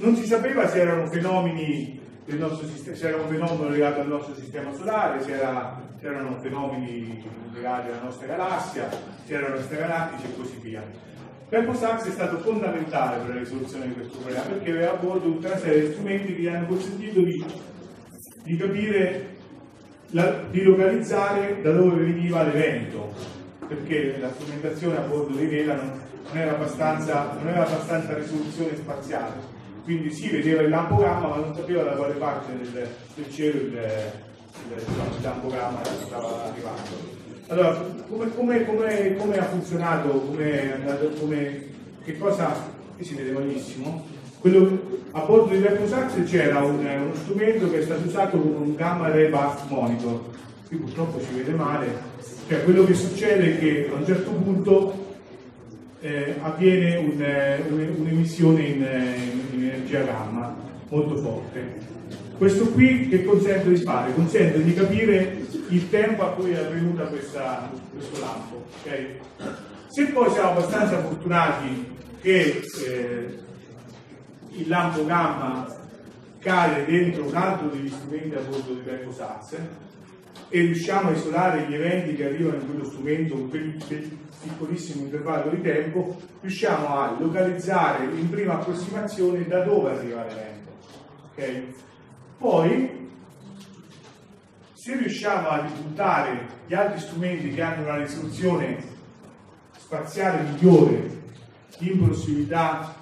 non si sapeva se erano fenomeni del nostro sistema, se era un fenomeno legato al nostro sistema solare, se, era- se erano fenomeni legati alla nostra galassia, se erano extragalattici e così via. Perposax è stato fondamentale per la risoluzione di questo problema perché aveva a bordo tutta una serie di strumenti che gli hanno consentito di, di capire, la- di localizzare da dove veniva l'evento, perché la strumentazione a bordo di Vela non, non era abbastanza, non aveva abbastanza risoluzione spaziale, quindi si vedeva il lampo gamma ma non sapeva da quale parte del, del cielo il, il, il lampo gamma stava arrivando. Allora, come, come- come- come ha funzionato, come come, che cosa, qui si vede malissimo, quello, a bordo di Vercosax c'era un- uno strumento che è stato usato come un gamma ray burst monitor, qui purtroppo si vede male, cioè quello che succede è che a un certo punto eh, avviene un, eh, un- un'emissione in, eh, in energia gamma molto forte. Questo qui che consente di fare? Consente di capire il tempo a cui è avvenuta questa- questo lampo. ok? Se poi siamo abbastanza fortunati che eh, il lampo gamma cade dentro un altro degli strumenti a bordo di Berco Sax e riusciamo a isolare gli eventi che arrivano in quello strumento quel quel piccolissimo intervallo di tempo, riusciamo a localizzare in prima approssimazione da dove arriva l'evento. ok? Poi, se riusciamo a risultare gli altri strumenti che hanno una risoluzione spaziale migliore in prossimità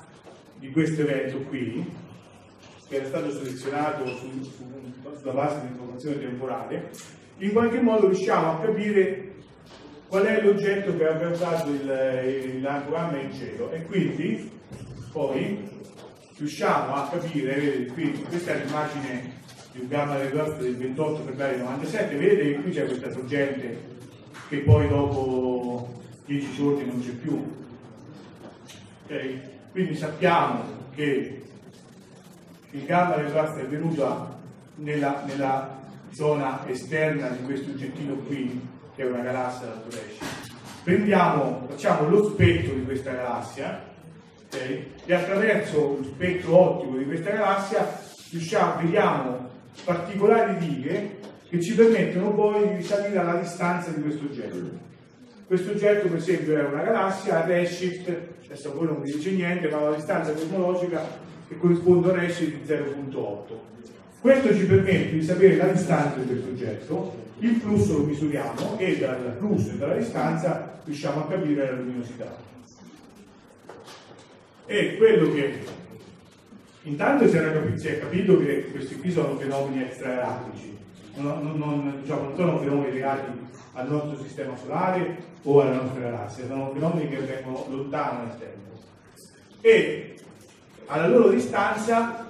di questo evento qui, che era stato selezionato su- su- sulla base di informazione temporale, in qualche modo riusciamo a capire qual è l'oggetto che ha lampo gamma in cielo. E quindi poi riusciamo a capire, vedete qui, questa è l'immagine un gamma del Golf del 28 febbraio 97, vedete che qui c'è questa sorgente che poi dopo 10 giorni non c'è più. Ok? Quindi sappiamo che il gamma del Golf è venuto nella, nella zona esterna di questo oggettino qui, che è una galassia da Turesci. Prendiamo, facciamo lo spettro di questa galassia, ok? e attraverso lo spettro ottico di questa galassia riusciamo, vediamo particolari righe che ci permettono poi di risalire alla distanza di questo oggetto. Questo oggetto per esempio è una galassia a redshift, adesso voi non vi dice niente, ma una distanza cosmologica che corrisponde a un redshift di 0.8. Questo ci permette di sapere la distanza di questo oggetto, il flusso lo misuriamo e dal flusso e dalla distanza riusciamo a capire la luminosità. E quello che intanto si, era capi- si è capito che questi qui sono fenomeni extragalactici, non, non- diciamo, non sono fenomeni legati al nostro sistema solare o alla nostra galassia, sono fenomeni che vengono lontano nel tempo. E alla loro distanza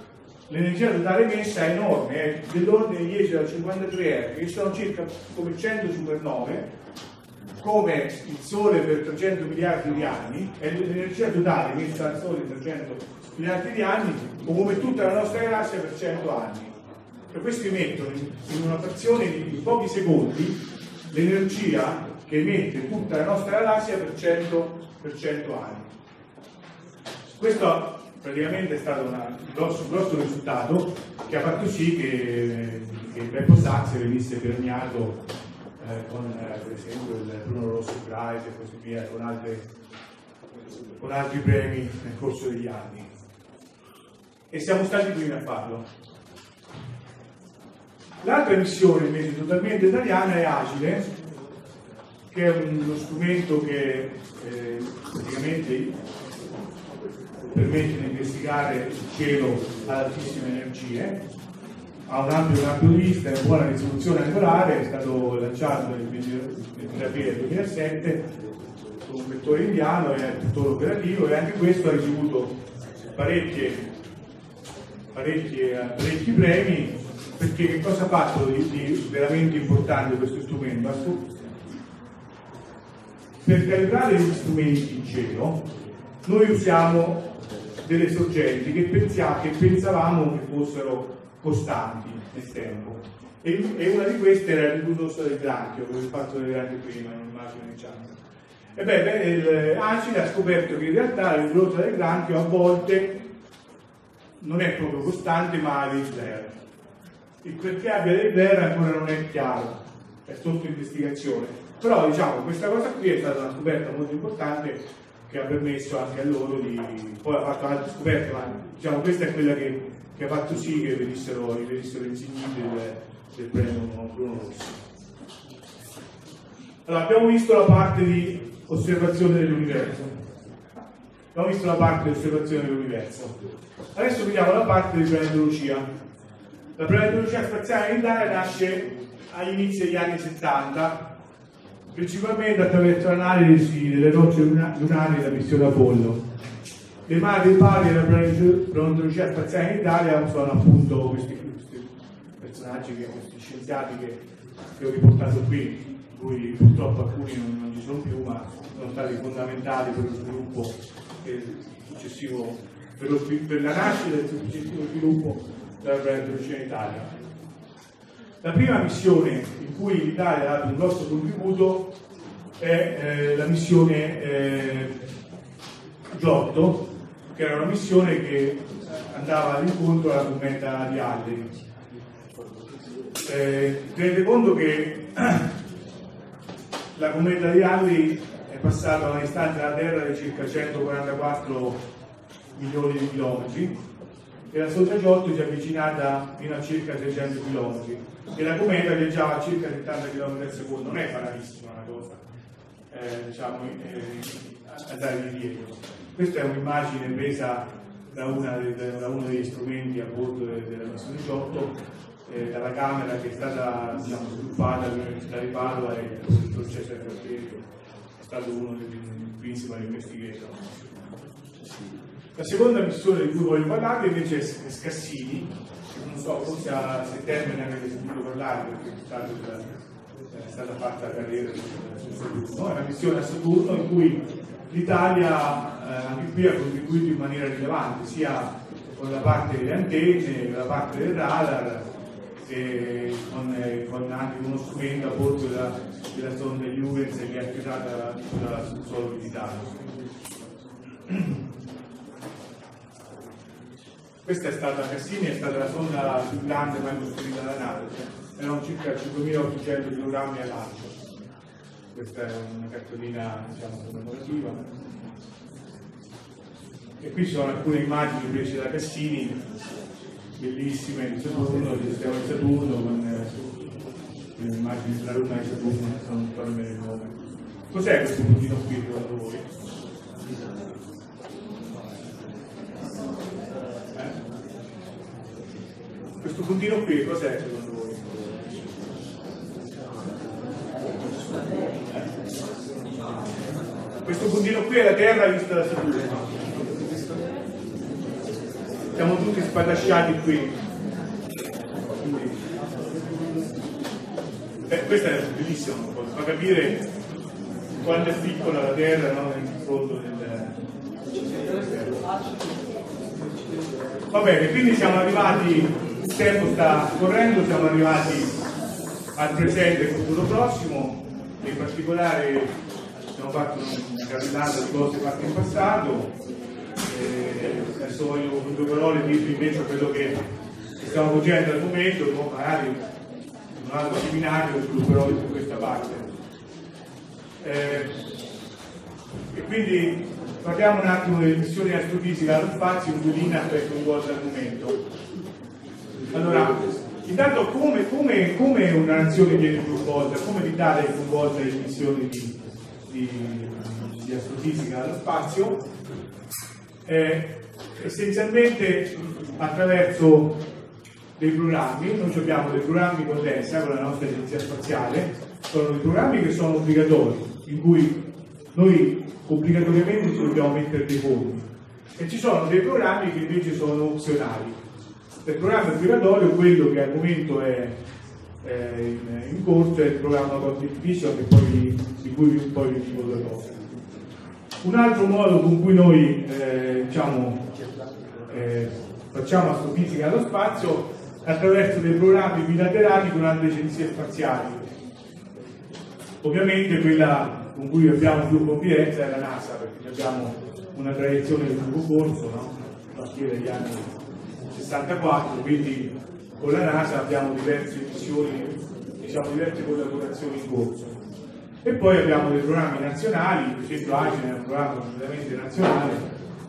l'energia totale emessa è enorme, è dell'ordine di 10 alla 53 R, che sono circa come 100 supernove, come il Sole per 300 miliardi di anni, è l'energia totale emessa dal Sole in 300 miliardi di anni, o come tutta la nostra galassia per 100 anni. E questi emettono in una frazione di pochi secondi l'energia che emette tutta la nostra galassia per 100, per 100 anni. Questo praticamente è stato un grosso, grosso risultato che ha fatto sì che, che il Beppo Sachs venisse premiato eh, con eh, per esempio il Bruno Rossi Prize e così via, con, altre- con altri premi nel corso degli anni. E siamo stati i primi a farlo. L'altra missione invece totalmente italiana è Agile, che è uno strumento che eh, praticamente permette di investigare il cielo ad altissime energie, ha un ampio campo di vista e buona risoluzione angolare, è stato lanciato nel 23 aprile 2007 con un vettore indiano è tuttora operativo e anche questo ha ricevuto parecchie, parecchie- parecchi premi perché che cosa ha fatto di, di veramente importante questo strumento? Per calibrare gli strumenti in cielo noi usiamo delle sorgenti che, pensia- che pensavamo che fossero costanti nel tempo e, e una di queste era il prodotto del granchio, come ho fatto vedere prima in un'immagine diciamo. E beh, beh, il Acile ha scoperto che in realtà il prodotto del granchio a volte non è proprio costante ma ha dei flare. Il perché abbia dei flare ancora non è chiaro, è sotto investigazione. Però diciamo questa cosa qui è stata una scoperta molto importante che ha permesso anche a loro di poi ha fatto altre scoperte, ma diciamo questa è quella che, che ha fatto sì che venissero, venissero insigniti del, del premio Bruno Rossi. Allora, abbiamo visto la parte di osservazione dell'universo. Abbiamo visto la parte di osservazione dell'universo. Adesso vediamo la parte di planetologia. La planetologia spaziale in Italia nasce agli inizi degli anni 70, principalmente attraverso l'analisi delle rocce luna- lunari della missione Apollo. Le madri pari della planetologia spaziale in Italia sono appunto questi, questi personaggi, che, questi scienziati che, che ho riportato qui, di cui purtroppo alcuni non, non ci sono più, ma sono stati fondamentali per lo sviluppo e per, la nascita e il successivo sviluppo della in Italia. La prima missione in cui l'Italia ha dato un grosso contributo è eh, la missione eh, Giotto, che era una missione che andava all'incontro alla cometa di Halley. Eh, tenete conto che la cometa di Halley è passata a una distanza dalla Terra di circa 144 milioni di chilometri e la sonda Giotto si è avvicinata fino a circa 600 km e la cometa viaggiava a circa 70 km al secondo, non è banalissima una cosa, eh, diciamo, eh, andare di dietro. Questa è un'immagine presa da, una da uno degli strumenti a bordo de- della missione Giotto, eh, dalla camera che è stata diciamo, sviluppata all'Università di Padova e il professor Cesare è stato uno dei principal investigator. La seconda missione di cui voglio parlare invece è Scassini, non so, forse a settembre ne avete sentito parlare perché è, stato, è stata fatta la carriera su Saturno, è una missione a Saturno in cui l'Italia eh, anche qui ha contribuito in maniera rilevante, sia con la parte delle antenne, con la parte del radar, e con, eh, con anche uno strumento a bordo della, della sonda Huygens che è attirata dal suolo militare. Questa è stata, Cassini è stata la sonda più grande mai costruita da NATO, erano circa 5.800 kg a lancio. Questa è una cartolina diciamo, commemorativa. E qui ci sono alcune immagini prese da Cassini, bellissime di Saturno, del sistema di Saturno, con le immagini della luna di Saturno, che sono ancora nel nome. Cos'è questo puntino qui secondo voi? Eh? Questo puntino qui cos'è secondo voi? Eh? Questo puntino qui è la Terra vista da Saturno. Siamo tutti spadasciati qui. Quindi, eh, questa è bellissima, fa capire quanto è piccola la Terra no, nel confronto del, Va bene, quindi siamo arrivati, il tempo sta correndo, siamo arrivati al presente e futuro prossimo, in particolare abbiamo fatto una carrellata di cose fatte in passato. E adesso voglio con due parole dirvi invece quello che stiamo facendo al momento, poi magari in un altro seminario svilupperò su questa parte. Eh, e quindi parliamo un attimo delle missioni di astrofisica allo spazio in cui l'INAF è coinvolta al momento. Allora, intanto come, come- come una nazione viene coinvolta, come l'Italia è coinvolta in missioni di, di- di astrofisica allo spazio? Eh, essenzialmente attraverso dei programmi, noi abbiamo dei programmi con l'ESA, con la nostra agenzia spaziale, sono dei programmi che sono obbligatori, in cui noi obbligatoriamente dobbiamo mettere dei fondi e ci sono dei programmi che invece sono opzionali. Il programma obbligatorio, quello che al momento è, è in, in corso, è il programma Content Vision di cui poi vi cose. Un altro modo con cui noi eh, diciamo, eh, facciamo astrofisica allo spazio è attraverso dei programmi bilaterali con altre agenzie spaziali. Ovviamente quella con cui abbiamo più confidenza è la NASA, perché abbiamo una tradizione di lungo corso, no? a partire dagli anni 64, quindi con la NASA abbiamo diverse missioni, diciamo diverse collaborazioni in corso. E poi abbiamo dei programmi nazionali, per esempio Agile è un programma completamente nazionale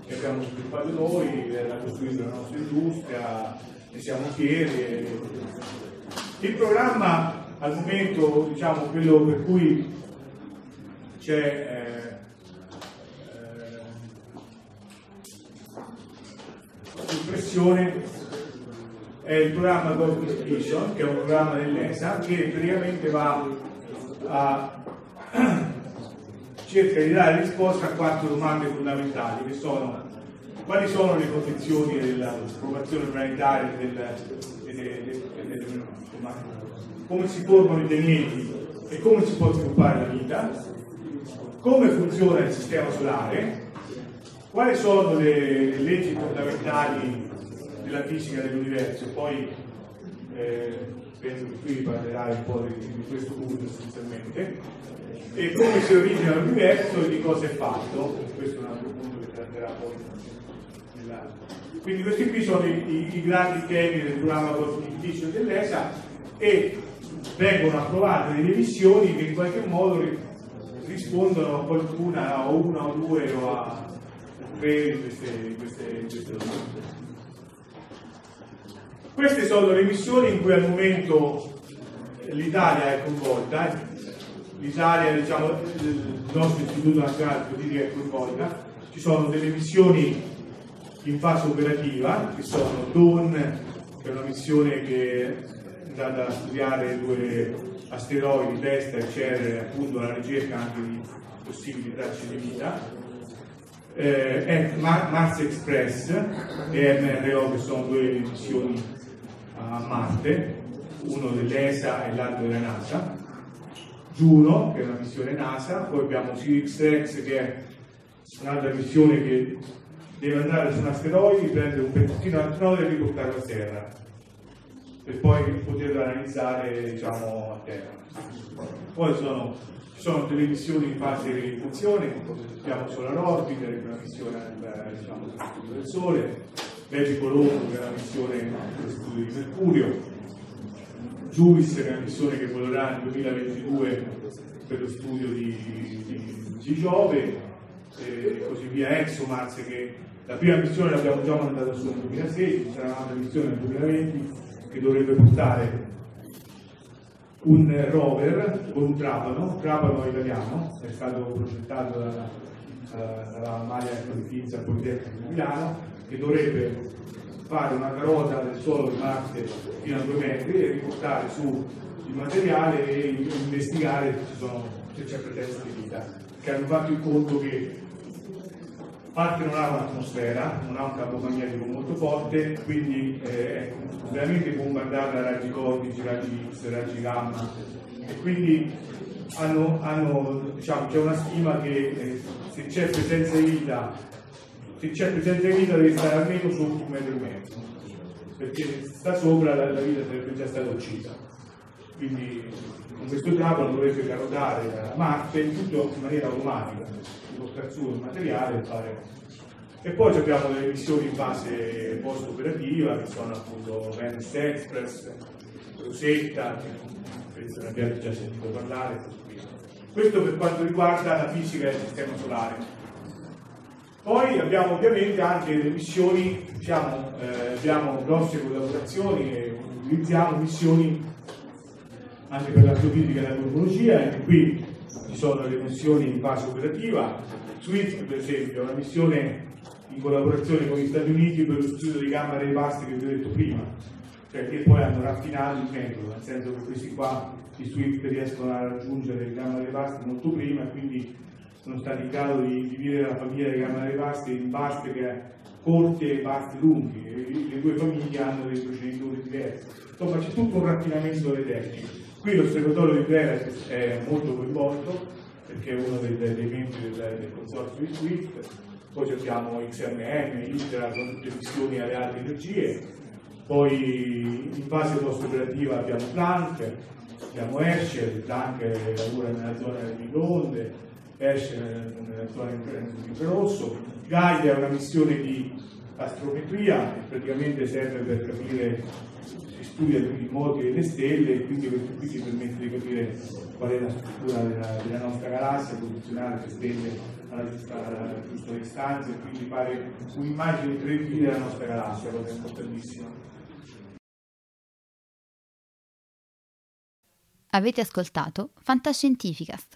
che abbiamo sviluppato noi, l'ha costruito la nostra industria, ne siamo fieri. Il programma al momento, diciamo, quello per cui c'è eh, eh, più pressione è il programma Cosmic Vision, che è un programma dell'ESA che praticamente va a cerca di dare risposta a quattro domande fondamentali che sono quali sono le condizioni della formazione planetaria del, del- del- come si formano i pianeti e come si può sviluppare la vita come funziona il sistema solare quali sono le, le leggi fondamentali della fisica dell'universo. Poi eh, penso che qui parlerai un po' di, di questo punto essenzialmente e come si origina l'universo e di cosa è fatto questo è un altro punto che tratterà poi nella- quindi questi qui sono i, i- i grandi temi del programma Cosmic dell'ESA e vengono approvate delle missioni che in qualche modo ri- rispondono a qualcuna, a una o due o a tre di queste, queste, queste domande. Queste sono le missioni in cui al momento l'Italia è coinvolta, l'Italia, diciamo, il nostro Istituto Nazionale di Politica è coinvolta, ci sono delle missioni in fase operativa, che sono DAWN, che è una missione che è andata a studiare due asteroidi, Vesta e Cerere, appunto alla ricerca anche di possibili tracce di vita, eh, è Ma- Mars Express e MRO che sono due missioni a Marte, uno dell'ESA e l'altro della NASA, Juno che è una missione NASA, poi abbiamo SiriusX che è un'altra missione che deve andare su un asteroide, prendere un pezzettino asteroide e riportarlo a Terra per poi poterlo analizzare diciamo, a Terra. Poi sono, ci sono delle missioni in fase di realizzazione, abbiamo Solar Orbiter, che è una missione eh, diciamo, del Sole, Vedi Colombo, che è una missione sullo studio di Mercurio, Juvis, che è una missione che volerà nel 2022 per lo studio di, di- di Giove, e così via, ExoMars, che la prima missione l'abbiamo già mandata su nel 2016, sarà un'altra missione nel 2020 che dovrebbe portare un rover con un trapano, trapano italiano, è stato progettato dalla, eh, dalla Maria Firenze al Politecnico di Milano, che dovrebbe fare una carota del suolo di Marte fino a due metri e riportare su il materiale e investigare se, c'è presenza di vita, che hanno fatto il conto che Marte non ha un'atmosfera, non ha un campo magnetico molto forte, quindi eh, è veramente bombardata da raggi cosmici, raggi X, raggi gamma. E quindi hanno, hanno, diciamo, c'è una stima che eh, se c'è presenza di vita, se c'è presenza di vita deve stare almeno sotto un metro e mezzo, perché se sta sopra la, la vita sarebbe già stata uccisa. Quindi con questo trapano dovrebbe carotare da Marte in tutto in maniera automatica, portare su il materiale e fare. E poi abbiamo delle missioni in fase post operativa che sono appunto Venus Express, Rosetta, che penso ne abbiate già sentito parlare. Questo per quanto riguarda la fisica del sistema solare. Poi abbiamo ovviamente anche le missioni, diciamo, eh, abbiamo grosse collaborazioni e utilizziamo missioni anche per l'astrofisica e la cosmologia, anche qui ci sono le missioni in fase operativa. SWIFT, per esempio, è una missione in collaborazione con gli Stati Uniti per lo studio di gamma ray burst che vi ho detto prima, cioè che poi hanno raffinato il metodo, nel senso che questi qua, i SWIFT, riescono a raggiungere il gamma ray burst molto prima e quindi sono stati in grado di dividere la famiglia dei gamma ray burst in burst che corti e burst lunghi, e le due famiglie hanno dei proceditori diversi. Insomma c'è tutto un raffinamento delle tecniche. Qui l'osservatorio di Brera è molto coinvolto perché è uno dei, dei membri del, del consorzio di SWIFT, poi abbiamo XMM, ITRA, con tutte missioni alle alte energie, poi in fase post-operativa abbiamo Planck, abbiamo Escher, Planck lavora nella zona delle microonde, Escher nella zona infrarosso, Gaia è una missione di astrometria e praticamente serve per capire, si studia i modi delle stelle e quindi questo qui ci permette di capire qual è la struttura della, della nostra galassia, posizionare le stelle alla giusta distanza e quindi fare un'immagine 3D della nostra galassia, cosa importantissima. Avete ascoltato Fantascientificast,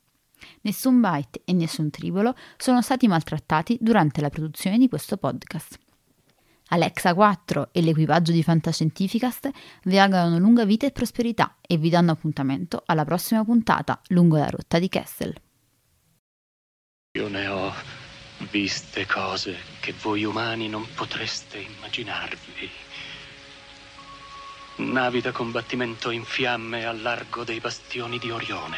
Nessun byte e nessun tribolo sono stati maltrattati durante la produzione di questo podcast. Alexa 4 e l'equipaggio di Fantascientificast vi augurano lunga vita e prosperità e vi danno appuntamento alla prossima puntata lungo la rotta di Kessel. Io ne ho viste cose che voi umani non potreste immaginarvi. Navi da combattimento in fiamme al largo dei bastioni di Orione.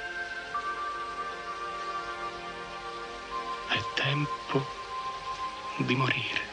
È tempo di morire.